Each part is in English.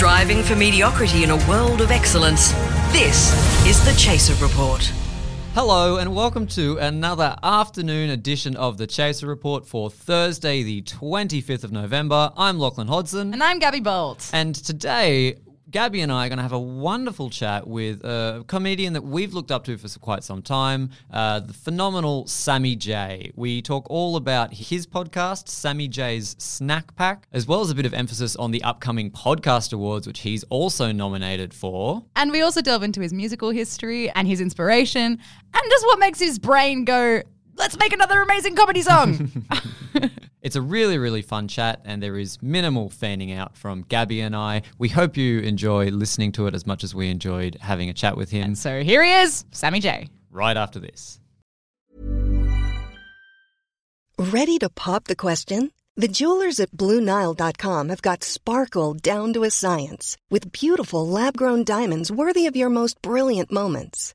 Striving for mediocrity in a world of excellence. This is the Chaser Report. Hello, and welcome to another afternoon edition of the Chaser Report for Thursday, the 25th of November. I'm Lachlan Hodson. And I'm Gabbi Bolt. And today, Gabbi and I are going to have a wonderful chat with a comedian that we've looked up to for quite some time, uh, the phenomenal Sammy J. We talk all about his podcast, Sammy J's Snack Pack, as well as a bit of emphasis on the upcoming Podcast Awards, which he's also nominated for. And we also delve into his musical history and his inspiration and just what makes his brain go, let's make another amazing comedy song. It's a really, really fun chat, and there is minimal fanning out from Gabbi and I. We hope you enjoy listening to it as much as we enjoyed having a chat with him. And so here he is, Sammy J. right after this. Ready to pop the question? The jewelers at BlueNile.com have got sparkle down to a science with beautiful lab grown diamonds worthy of your most brilliant moments.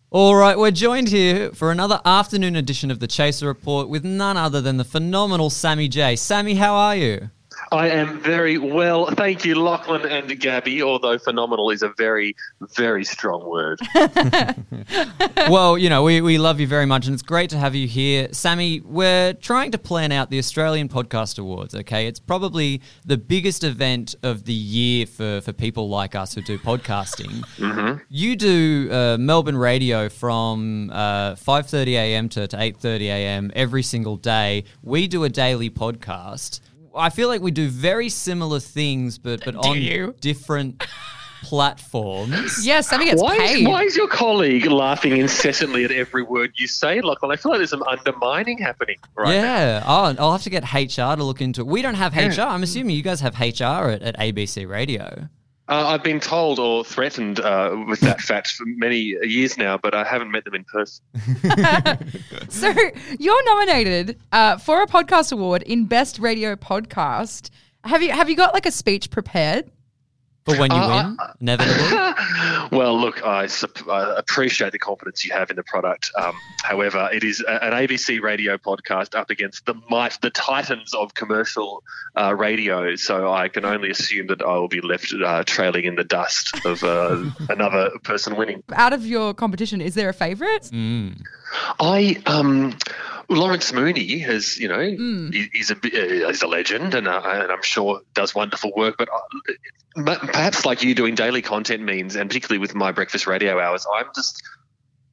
All right, we're joined here for another afternoon edition of the Chaser Report with none other than the phenomenal Sammy J. Sammy, how are you? I am very well. Thank you, Lachlan and Gabbi, although phenomenal is a very, very strong word. well, you know, we, we love you very much and it's great to have you here. Sammy, we're trying to plan out the Australian Podcast Awards, okay? It's probably the biggest event of the year for, for people like us who do podcasting. You do uh, Melbourne radio from uh, 5.30am to, to 8.30am every single day. We do a daily podcast. I feel like we do very similar things, but, but on you? different platforms. Yes, Sammy gets Why paid. is, why is your colleague laughing incessantly at every word you say, Lachlan? I feel like there's some undermining happening right now. yeah. Oh, I'll have to get HR to look into it. We don't have HR. I'm assuming you guys have HR at, at ABC Radio. Uh, I've been told or threatened uh, with that fact for many years now, but I haven't met them in person. so you're nominated uh, for a podcast award in Best Radio Podcast. Have you have you got like a speech prepared? For when you Uh, win, inevitably. well, look, I, sup- I appreciate the confidence you have in the product. Um, however, it is a- an ABC radio podcast up against the might, the titans of commercial uh, radio. So I can only assume that I will be left uh, trailing in the dust of uh, another person winning. Out of your competition, is there a favorite? Mm. I um, Lawrence Mooney has, you know, he's a uh, he's a legend, and, uh, and I'm sure does wonderful work. But uh, perhaps like you doing daily content means, and particularly with my breakfast radio hours, I'm just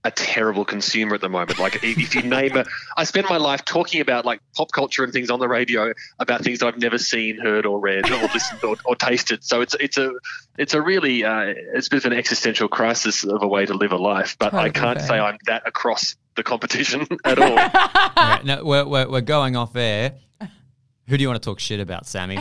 a terrible consumer at the moment. Like if you name a, I spend my life talking about like pop culture and things on the radio about things that I've never seen, heard, or read, or listened or, or tasted. So it's it's a it's a really uh, it's a bit of an existential crisis of a way to live a life. But I can't fair. say I'm that across the competition at all. All right, no, we're, we're, we're going off air. Who do you want to talk shit about, Sammy?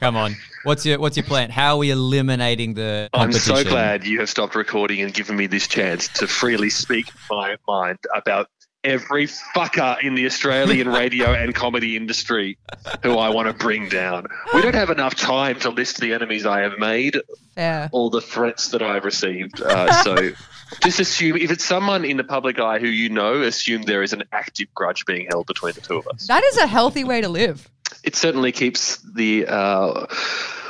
Come on. What's your What's your plan? How are we eliminating the I'm so glad you have stopped recording and given me this chance to freely speak my mind about every fucker in the Australian radio and comedy industry who I want to bring down. We don't have enough time to list the enemies I have made, Fair. all the threats that I've received. Uh, so just assume if it's someone in the public eye who you know, assume there is an active grudge being held between the two of us. That is a healthy way to live. It certainly keeps the uh,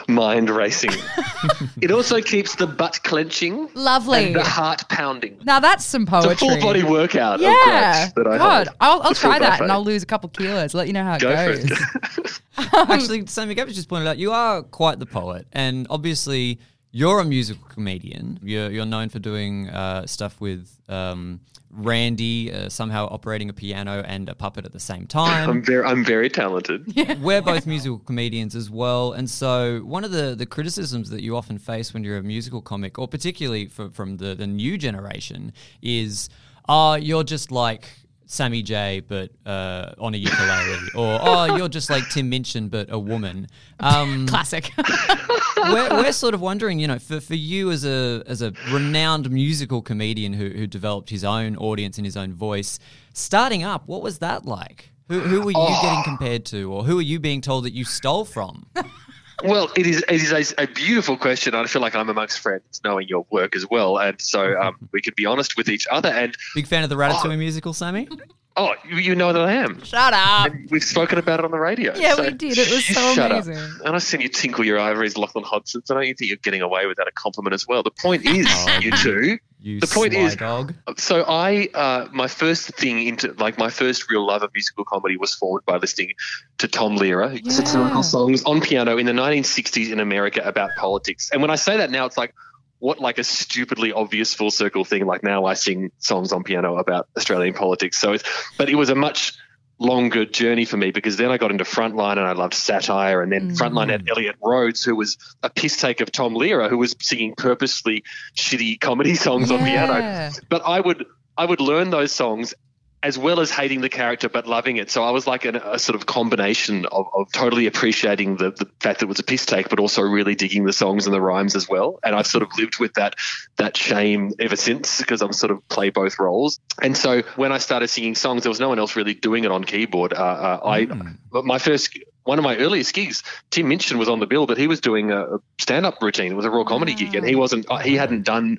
mind racing. it also keeps the butt clenching Lovely. and the heart pounding. Now that's some poetry. It's a full body workout of Yeah. grudge that I God, hold. I'll, I'll try that buffet. and I'll lose a couple kilos. Let you know how it Go goes. for it. Actually, Sammy Gabbage just pointed out you are quite the poet, and obviously you're a musical comedian. You're you're known for doing uh, stuff with um, Randy, uh, somehow operating a piano and a puppet at the same time. I'm time. very, I'm very talented. We're both musical comedians as well, and so one of the, the criticisms that you often face when you're a musical comic, or particularly for, from the, the new generation, is, "Oh, you're just like Sammy J, but uh, on a ukulele, or oh, you're just like Tim Minchin, but a woman. Um, Classic. we're, we're sort of wondering, you know, for, for you as a as a renowned musical comedian who who developed his own audience in his own voice, starting up, what was that like? Who who were you getting compared to, or who are you being told that you stole from? Well, it is it is a, a beautiful question. I feel like I'm amongst friends, knowing your work as well, and so um, we can be honest with each other. And Big fan of the Ratatouille musical, Sammy? oh, you, you know that I am. Shut up. And we've spoken about it on the radio. Yeah, so we did. It was you so shut up. And I seen you tinkle your ivories, Lachlan Hodson. So I don't you think you're getting away without a compliment as well. The point is, Oh, you two. You The point sly is- dog. So I, uh, my first thing into like my first real love of musical comedy was formed by listening to Tom Lehrer, who Yeah. satirical songs on piano in the 1960s in America about politics. And when I say that now, it's like what like a stupidly obvious full circle thing. Like now I sing songs on piano about Australian politics. So it's, but it was a much longer journey for me because then I got into Frontline and I loved satire and then Frontline had mm. Elliot Rhodes who was a piss take of Tom Lehrer who was singing purposely shitty comedy songs on piano. But I would I would learn those songs as well as hating the character but loving it. So I was like an, a sort of combination of, of totally appreciating the, the fact that it was a piss take, but also really digging the songs and the rhymes as well. And I've sort of lived with that that shame ever since because I'm sort of play both roles. And so when I started singing songs, there was no one else really doing it on keyboard. Uh, uh, I but my first. One of my earliest gigs, Tim Minchin was on the bill, but he was doing a stand-up routine. It was a raw comedy gig, and he wasn't. He hadn't done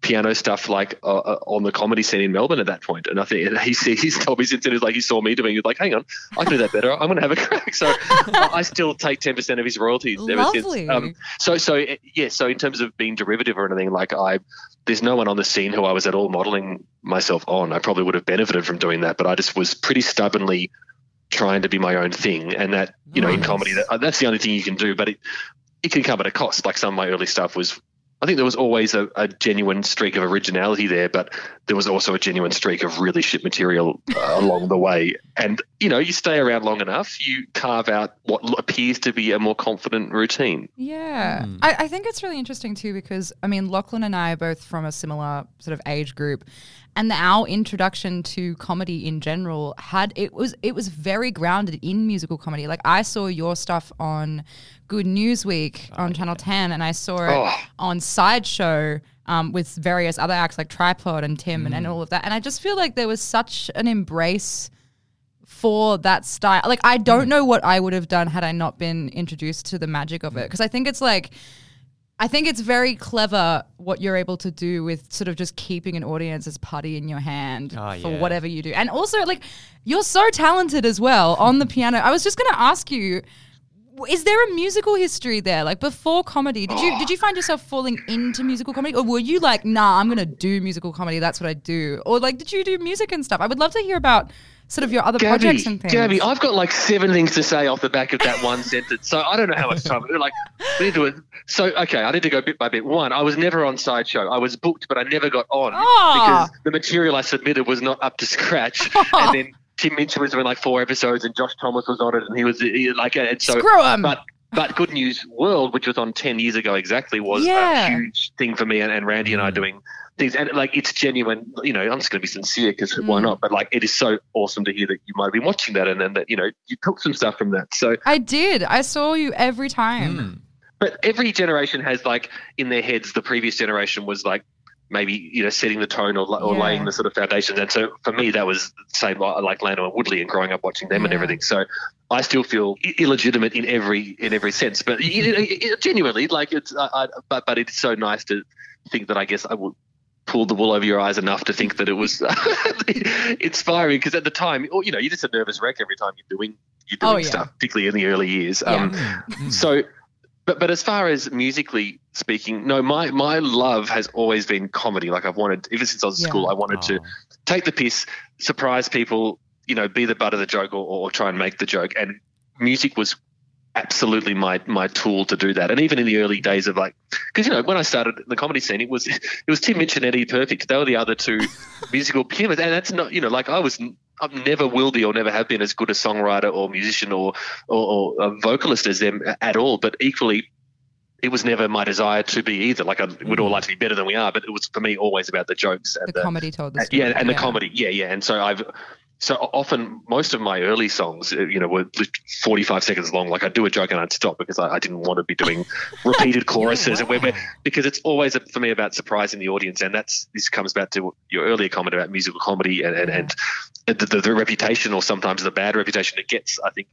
piano stuff like uh, uh, on the comedy scene in Melbourne at that point. And I think he he's told me since then is like he saw me doing. He's like, hang on, I can do that better. I'm going to have a crack. So I still take ten percent of his royalties ever Lovely. since. Um, so so uh, yeah. So in terms of being derivative or anything, like I, there's no one on the scene who I was at all modeling myself on. I probably would have benefited from doing that, but I just was pretty stubbornly trying to be my own thing. And that you know in comedy that, that's the only thing you can do. But it it can come at a cost. Like some of my early stuff was I think there was always a, a genuine streak of originality there, but there was also a genuine streak of really shit material uh, along the way. And you know, you stay around long enough, you carve out what appears to be a more confident routine. Yeah. Hmm. I, I think it's really interesting too because, I mean, Lachlan and I are both from a similar sort of age group. And our introduction to comedy in general had it was it was very grounded in musical comedy. Like I saw your stuff on Good News Week on oh, Channel Ten, and I saw it Oh. on Sideshow um, with various other acts like Tripod and Tim and, and mm. all of that. And I just feel like there was such an embrace for that style. Like I don't mm. know what I would have done had I not been introduced to the magic of it mm. because I think it's like I think it's very clever what you're able to do with sort of just keeping an audience's putty in your hand Oh, for yeah. whatever you do. And also like you're so talented as well on the piano. I was just going to ask you is there a musical history there? Like before comedy, did you did you find yourself falling into musical comedy, or were you like, nah, I'm gonna do musical comedy. That's what I do, or like, did you do music and stuff? I would love to hear about sort of your other projects and things. Gabbi, I've got like seven things to say off the back of that one sentence. So I don't know how much time. Like, we need to. So okay, I need to go bit by bit. One, I was never on sideshow. I was booked, but I never got on Ah. because the material I submitted was not up to scratch. and then Tim Minchin was doing like four episodes, and Josh Thomas was on it, and he was he, like, and so Screw 'em. But but Good News World, which was on ten years ago exactly, was Yeah. a huge thing for me and, and Randy and I doing things. And like it's genuine, you know. I'm just going to be sincere because Mm. why not? But like it is so awesome to hear that you might have been watching that and then that you know you took some stuff from that. So I did. I saw you every time. Hmm. but every generation has like in their heads the previous generation was like maybe you know setting the tone or, or Yeah. laying the sort of foundations and so for me that was the same like Lano and Woodley and growing up watching them and everything so I still feel illegitimate in every in every sense but you know, it- it- genuinely like it's I, I, but but it's so nice to think that I guess I would pulled the wool over your eyes enough to think that it was inspiring because at the time or, you know you're just a nervous wreck every time you're doing you're doing Oh, yeah. stuff particularly in the early years Yeah. um, Mm. so, but but as far as musically speaking, no, my my love has always been comedy. Like I've wanted ever since I was in Yeah. school, I wanted to Oh. take the piss, surprise people, you know, be the butt of the joke or, or try and make the joke. And music was absolutely my my tool to do that. And even in the early days of like, because you know when I started the comedy scene, it was it was Tim Minchin and Eddie Perfect. They were the other two musical pianists, and that's not you know like I was. I've never will be or never have been as good a songwriter or musician or, or, or a vocalist as them at all. But equally, it was never my desire to be either. Like I would all like to be better than we are, but it was for me always about the jokes and The the, comedy told the uh, story. yeah, and the comedy, yeah, yeah. And so I've so often most of my early songs, uh, you know, were 45 seconds long. Like I'd do a joke and I'd stop because I, I didn't want to be doing repeated choruses. And we're, we're, because it's always for me about surprising the audience. And that's, this comes back to your earlier comment about musical comedy and, and, and the, the, the reputation or sometimes the bad reputation it gets. I think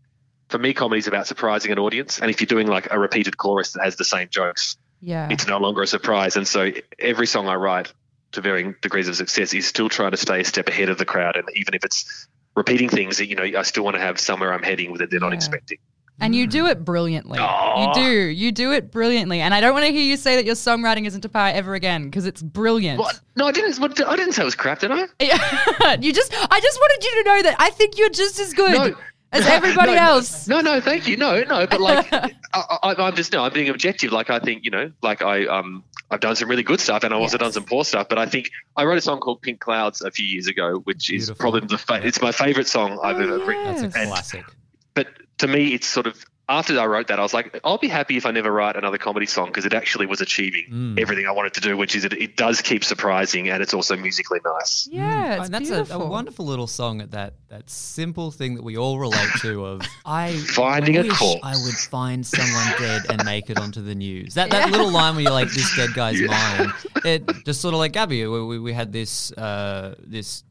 for me, comedy is about surprising an audience. And if you're doing like a repeated chorus that has the same jokes, Yeah. it's no longer a surprise. And so every song I write to varying degrees of success is still trying to stay a step ahead of the crowd. And even if it's repeating things that, you know, I still want to have somewhere I'm heading that they're not Yeah. expecting. And you do it brilliantly. Aw. You do. You do it brilliantly. And I don't want to hear you say that your songwriting isn't to power ever again because it's brilliant. What? No, I didn't. What, I didn't say it was crap, did I? you just I just wanted you to know that I think you're just as good No. As everybody No, else. No, no, thank you. No, no, but like, I, I, I'm just no, I'm being objective. Like, I think you know, like I um, I've done some really good stuff, and I've also Yes. done some poor stuff. But I think I wrote a song called Pink Clouds a few years ago, which is probably the fa- it's my favorite song I've Oh, ever written. That's a Yes. And- classic. But to me, it's sort of after I wrote that, I was like, I'll be happy if I never write another comedy song because it actually was achieving Mm. everything I wanted to do, which is it, it does keep surprising and it's also musically nice. Yeah, Oh, it's and that's a, a wonderful little song at that that simple thing that we all relate to of I Finding a corpse. I would find someone dead and make it onto the news. That that little line where you're like this dead guy's mine. It just sort of like Gabbi, we, we, we had this uh, this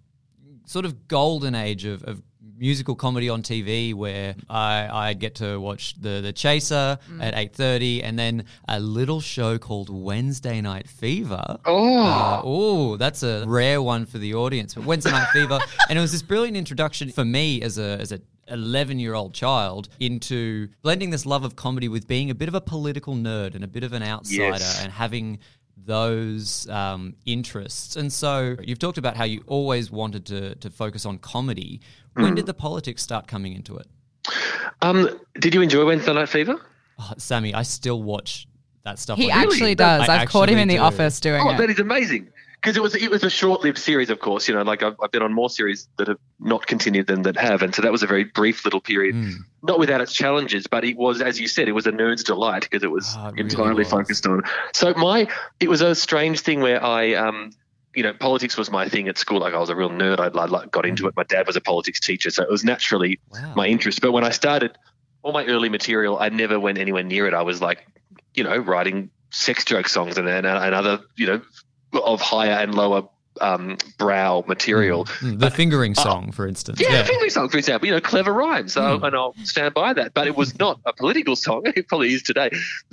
sort of golden age of, of musical comedy on TV where I I'd get to watch the the Chaser at eight thirty and then a little show called Wednesday Night Fever. Oh, Uh, oh, that's a rare one for the audience. But Wednesday Night Fever, and it was this brilliant introduction for me as a as a 11 year old child into blending this love of comedy with being a bit of a political nerd and a bit of an outsider Yes. and having those um, interests. And so you've talked about how you always wanted to, to focus on comedy. When Hmm. did the politics start coming into it? um, did you enjoy Wednesday Night Fever? Oh, Sammy, I still watch that stuff. he like- actually does. I I've caught him actually in the do. office doing it. Oh, it. that is amazing. Because it was it was a short lived series, of course. You know, like I've, I've been on more series that have not continued than that have, and so that was a very brief little period. Mm. Not without its challenges, but it was, as you said, it was a nerd's delight because it was Oh, it really entirely was. focused on. So my it was a strange thing where I um. You know, politics was my thing at school. Like I was a real nerd. I like got into it. My dad was a politics teacher, so it was naturally Wow. my interest. But when I started all my early material, I never went anywhere near it. I was like, you know, writing sex joke songs and, and, and other, you know, of higher and lower um, brow material. Mm, the fingering song, for instance. Yeah, the fingering song, for example, you know, clever rhymes, so, Hmm. and I'll stand by that. But it was not a political song. It probably is today.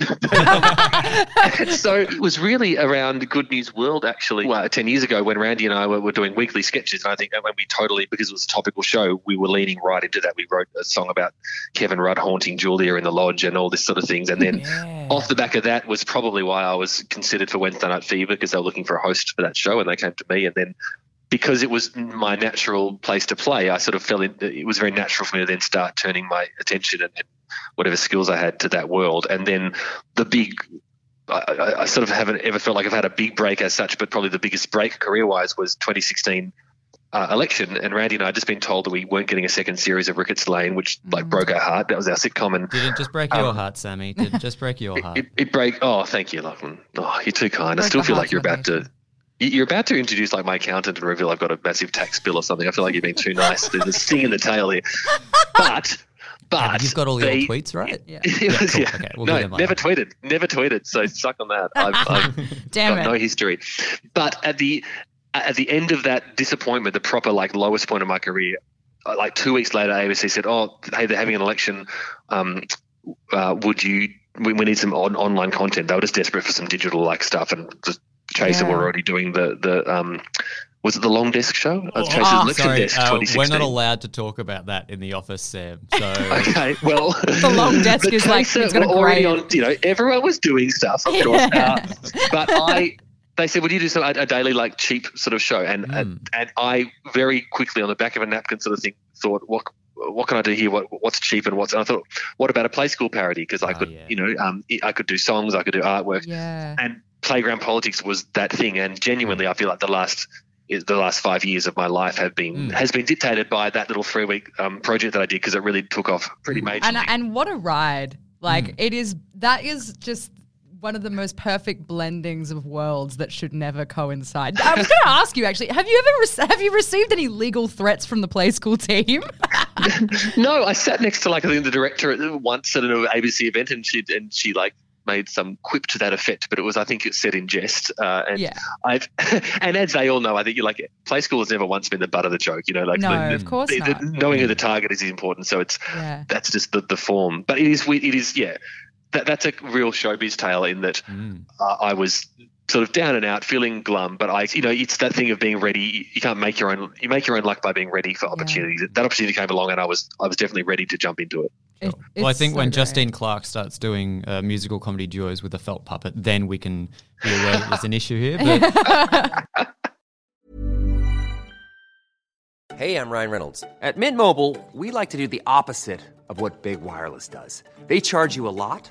so it was really around Good News World, actually, well, 10 years ago when Randy and I were, were doing weekly sketches. And I think when we totally, because it was a topical show, we were leaning right into that. We wrote a song about Kevin Rudd haunting Julia in the lodge and all this sort of things. And then Yeah. off the back of that was probably why I was considered for Wednesday Night Fever because they were looking for a host for that show and they came to me. And then because it was my natural place to play, I sort of fell in. It was very natural for me to then start turning my attention and, and whatever skills I had to that world. And then the big, I, I, I sort of haven't ever felt like I've had a big break as such, but probably the biggest break career wise was 2016. Uh, election and Randy and I had just been told that we weren't getting a second series of Ricketts Lane, which like broke our heart. That was our sitcom, and Did it just break your heart, Sammy? Did it just break your heart? Um, it, it break. Oh, thank you, Lachlan. Oh, you're too kind. I still feel like you're about to. You- You're about to introduce like my accountant and reveal I've got a massive tax bill or something. I feel like you're being too nice. There's a sting in the tail here. But, but You've got all your they- tweets, right? Yeah. Was- cool. yeah. Okay, we'll no, never tweeted. Never tweeted. So suck on that. I've, I've Damn got it. no history. But at the at the end of that disappointment, the proper like lowest point of my career, uh, like two weeks later, ABC said, "Oh, hey, they're having an election. Um, uh, would you? We, we need some on, online content." They were just desperate for some digital like stuff, and just Chaser Yeah. were already doing the the um, was it the long desk show? Uh, Chaser's Oh, election sorry, desk, uh, we're not allowed to talk about that in the office, Sam. So Okay, well, The long desk the is like- Chaser it's got were already on. You know, everyone was doing stuff, of course. Yeah. Uh, but I, they said, "Would you do some, a, a daily, like cheap sort of show?" And Mm. and and I very quickly on the back of a napkin sort of thing thought, "What what can I do here? What what's cheap and what's?" And I thought, "What about a play school parody?" Because I Oh, could, yeah. you know, um, I could do songs, I could do artwork, Yeah. and playground politics was that thing. And genuinely, I feel like the last the last five years of my life have been Mm. has been dictated by that little three week um, project that I did because it really took off pretty majorly. And and what a ride! Like Mm. it is. That is just one of the most perfect blendings of worlds that should never coincide. I was going to ask you actually, have you ever re- have you received any legal threats from the play school team? No, I sat next to like I think the director at- once at an ABC event, and she and she like made some quip to that effect, but it was I think it said in jest. Uh, and Yeah. I've and as they all know, I think you like play school has never once been the butt of the joke. You know, like No, the, of course the- the- not. knowing who the target is is important. So it's Yeah. that's just the, the form. But it is it is yeah. That, that's a real showbiz tale in that uh, I was sort of down and out, feeling glum. But I, you know, it's that thing of being ready. You can't make your own. You make your own luck by being ready for opportunities. That opportunity came along, and I was I was definitely ready to jump into it. It- well, I think so when great. Justine Clarke starts doing uh, musical comedy duos with a felt puppet, then we can be aware that there's an issue here. But Hey, I'm Ryan Reynolds. At Mint Mobile, we like to do the opposite of what Big Wireless does. They charge you a lot,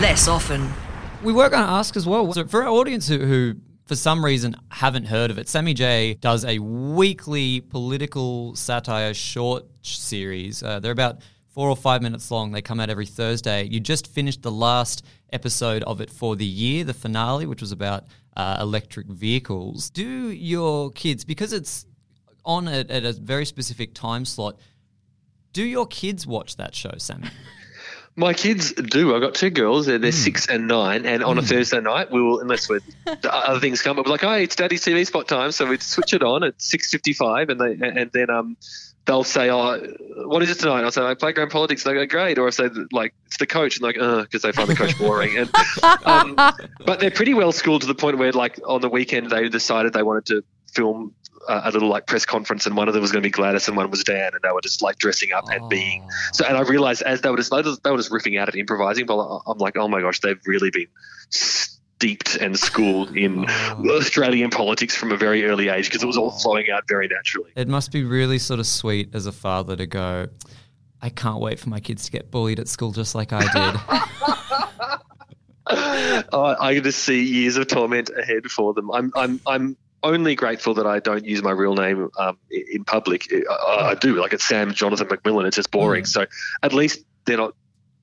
less often. we were going to ask as well. So for our audience who, who, for some reason, haven't heard of it, Sammy J does a weekly political satire short series. Uh, they're about four or five minutes long. They come out every Thursday. You just finished the last episode of it for the year, the finale, which was about uh, electric vehicles. Do your kids, because it's on at, at a very specific time slot, do your kids watch that show, Sammy? My kids do. I've got two girls. They're, they're six and nine. And on a Thursday night, we will, unless we're, other things come up, like, oh, it's Daddy's TV spot time. So we'd switch it on at six fifty five, and they and then um they'll say, oh, what is it tonight? I'll say like playground politics. And they go great. Or I say like it's the coach, and like uh because they find the coach boring. And um, but they're pretty well schooled to the point where like on the weekend they decided they wanted to film a little like press conference, and one of them was going to be Gladys, and one was Dan, and they were just like dressing up and being so. And I realized as they were just they were just, they were just riffing out at improvising, but I'm like, oh my gosh, they've really been steeped and schooled in Australian politics from a very early age because it was all flowing out very naturally. It must be really sort of sweet as a father to go, I can't wait for my kids to get bullied at school just like I did. uh, I just see years of torment ahead for them. I'm I'm I'm only grateful that I don't use my real name um, in public. I, I do like it's Sam Jonathan McMillan. It's just boring. So at least they're not.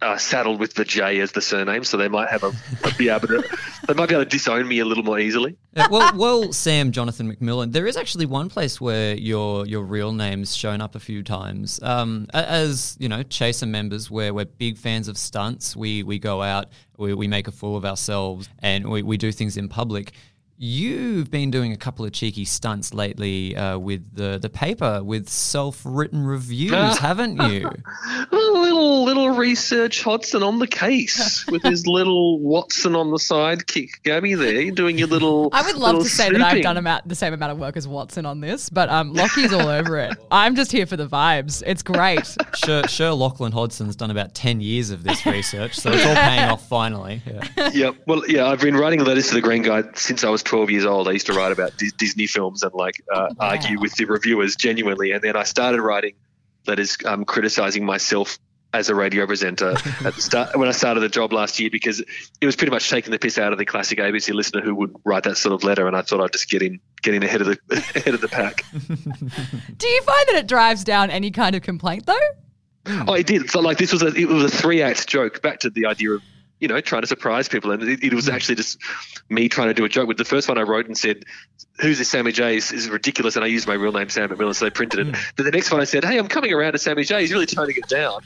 Uh, saddled with the J as the surname, so they might have a be able to they might be able to disown me a little more easily. Well, well, Sam Jonathan McMillan. There is actually one place where your your real name's shown up a few times. Um, as you know, Chaser members, where we're big fans of stunts. We we go out, we, we make a fool of ourselves, and we, we do things in public. You've been doing a couple of cheeky stunts lately uh, with the the paper with self written reviews, haven't you? A little little research Hodson on the case with his little Watson on the sidekick, Gabbi there. Doing your little. I would love to say that I've done about the same amount of work as Watson on this, but um, Lockie's all over it. I'm just here for the vibes. It's great. Sure, sure. Lachlan Hodson's done about ten years of this research, so it's all paying off finally. Yeah. yeah, well, yeah, I've been writing letters to the Green Guide since I was 12 years old. I used to write about Dis- Disney films and like uh, argue with the reviewers genuinely, and then I started writing letters um, criticizing myself as a radio presenter at the start when I started the job last year because it was pretty much taking the piss out of the classic ABC listener who would write that sort of letter, and I thought I'd just get in get in ahead of the ahead of the pack. Do you find that it drives down any kind of complaint though? Oh, it did. So like this was a it was a three act joke. Back to the idea of you know trying to surprise people, and it, it was actually just me trying to do a joke. With the first one, I wrote and said, "Who's this Sammy J? Is, is ridiculous," and I used my real name Sam McMillan, so they printed it. Then the next one, I said, "Hey, I'm coming around to Sammy J. He's really toning it down."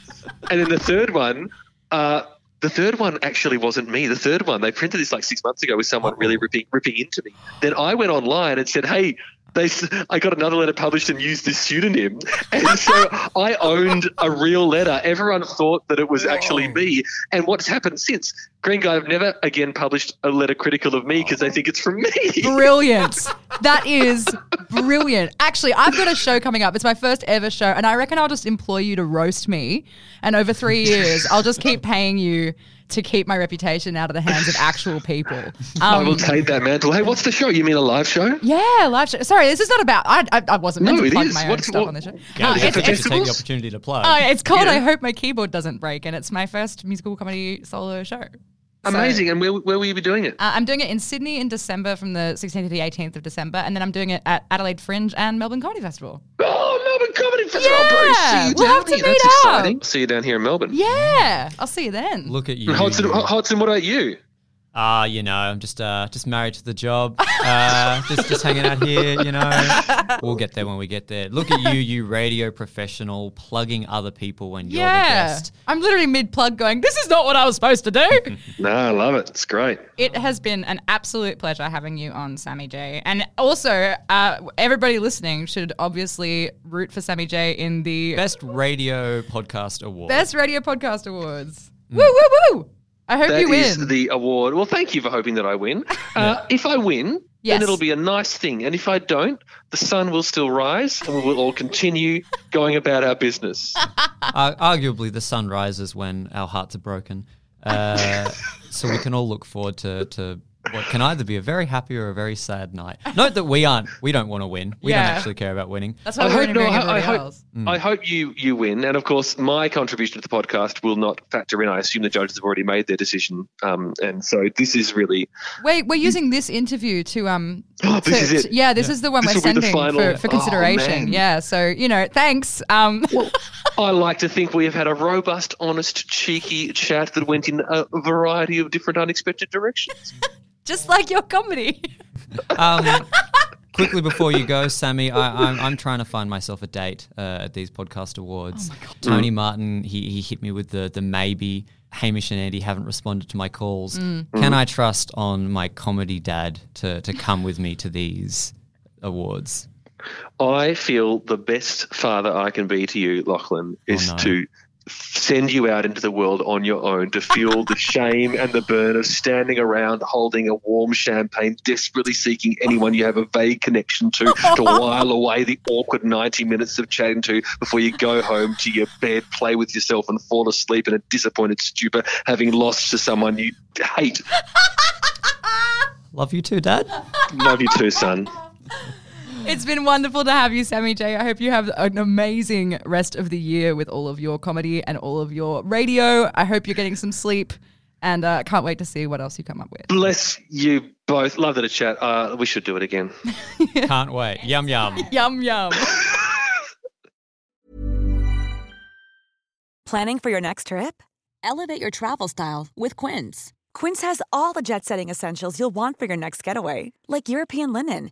and then the third one. Uh, the third one actually wasn't me. The third one, they printed this like six months ago with someone really ripping ripping into me. Then I went online and said, "Hey, they, s- I got another letter published and used this pseudonym, and so I owned a real letter. Everyone thought that it was actually me. And what's happened since? Green Guide have never again published a letter critical of me because they think it's from me. Brilliant. That is brilliant. Actually, I've got a show coming up. It's my first ever show, and I reckon I'll just employ you to roast me. And over three years, I'll just keep paying you to keep my reputation out of the hands of actual people. I Um, will take that mantle. Hey, what's the show? You mean a live show? yeah, live show. Sorry, this is not about. I I, I wasn't meant No, to it plug is. my own What's- stuff what- on the show. Yeah, Uh, we it's, it's, take the opportunity to plug. uh, it's called Yeah. I Hope My Keyboard Doesn't Break, and it's my first musical comedy solo show. So- Amazing. And where, where will you be doing it? Uh, I'm doing it in Sydney in December from the 16th to the 18th of December, and then I'm doing it at Adelaide Fringe and Melbourne Comedy Festival. oh, Melbourne Comedy Festival. Yeah, Bruce. See you we'll down have to here. meet That's up. exciting. See you down here in Melbourne. Yeah, I'll see you then. Look at you. And Hodson, Hodson, what about you? Ah, you know, I'm just uh, just married to the job. Uh, just just hanging out here, you know. We'll get there when we get there. Look at you, you radio professional, plugging other people when you're the yeah, guest. I'm literally mid plug going, this is not what I was supposed to do. No, I love it. It's great. it has been an absolute pleasure having you on Sammy J. And also, uh, everybody listening should obviously root for Sammy J in the Best radio podcast award. Best Radio Podcast Awards. Woo, woo, woo! I hope That you is the award. Well, thank you for hoping that I win. Uh, if I win, Yes. then it'll be a nice thing. And if I don't, the sun will still rise and we will all continue going about our business. Uh, arguably, the sun rises when our hearts are broken. Uh, so we can all look forward to, to what can either be a very happy or a very sad night. Note that we aren't. We don't want to win. We Yeah. don't actually care about winning. That's why I we're hope, no, I, I hope, else. I hope you, you win. And of course, my contribution to the podcast will not factor in. I assume the judges have already made their decision. Um, and so this is really, Wait, we're using this interview to um. Oh, this to- is it. to- yeah, this is the one This we're will be the sending final- for, for Oh, consideration. man. yeah, so you know, thanks. Um, I like to think we have had a robust, honest, cheeky chat that went in a variety of different unexpected directions. just like your comedy. Um, quickly before you go, Sammy, I, I'm, I'm trying to find myself a date uh, at these podcast awards. Tony Martin, he, he hit me with the the maybe. Hamish and Andy haven't responded to my calls. Can I trust on my comedy dad to, to come with me to these awards? I feel the best father I can be to you, Lachlan, is Oh, no. to send you out into the world on your own to feel the shame and the burn of standing around holding a warm champagne, desperately seeking anyone you have a vague connection to to while away the awkward 90 minutes of chatting to before you go home to your bed, play with yourself, and fall asleep in a disappointed stupor, having lost to someone you hate. Love you too, Dad. Love you too, son. It's been wonderful to have you, Sammy J. I hope you have an amazing rest of the year with all of your comedy and all of your radio. I hope you're getting some sleep, and uh, can't wait to see what else you come up with. Bless you both. Love that chat. Uh, we should do it again. Can't wait. Yum, yum. Yum yum. Planning for your next trip? Elevate your travel style with Quince. Quince has all the jet setting essentials you'll want for your next getaway, like European linen,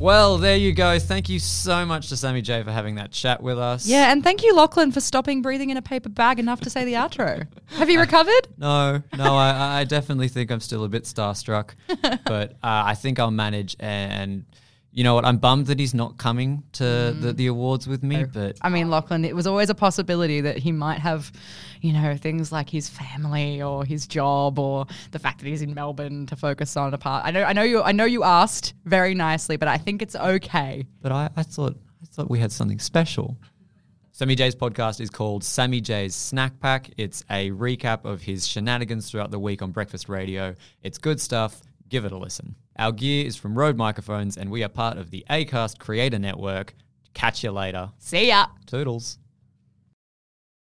Well, there you go. Thank you so much to Sammy J for having that chat with us. Yeah, and thank you, Lachlan, for stopping breathing in a paper bag enough to say the outro. Have you recovered? No, no, I, I definitely think I'm still a bit starstruck, but uh, I think I'll manage. And you know what? I'm bummed that he's not coming to the, mm. the awards with me, but I mean, Lachlan, it was always a possibility that he might have, you know, things like his family or his job or the fact that he's in Melbourne to focus on apart. I know, I know you, I know you asked very nicely, but I think it's okay. but I, I thought I thought we had something special. Sammy J's podcast is called Sammy J's Snack Pack. It's a recap of his shenanigans throughout the week on breakfast radio. It's good stuff. Give it a listen. Our gear is from Rode Microphones, and we are part of the Acast Creator Network. Catch you later. See ya. Toodles.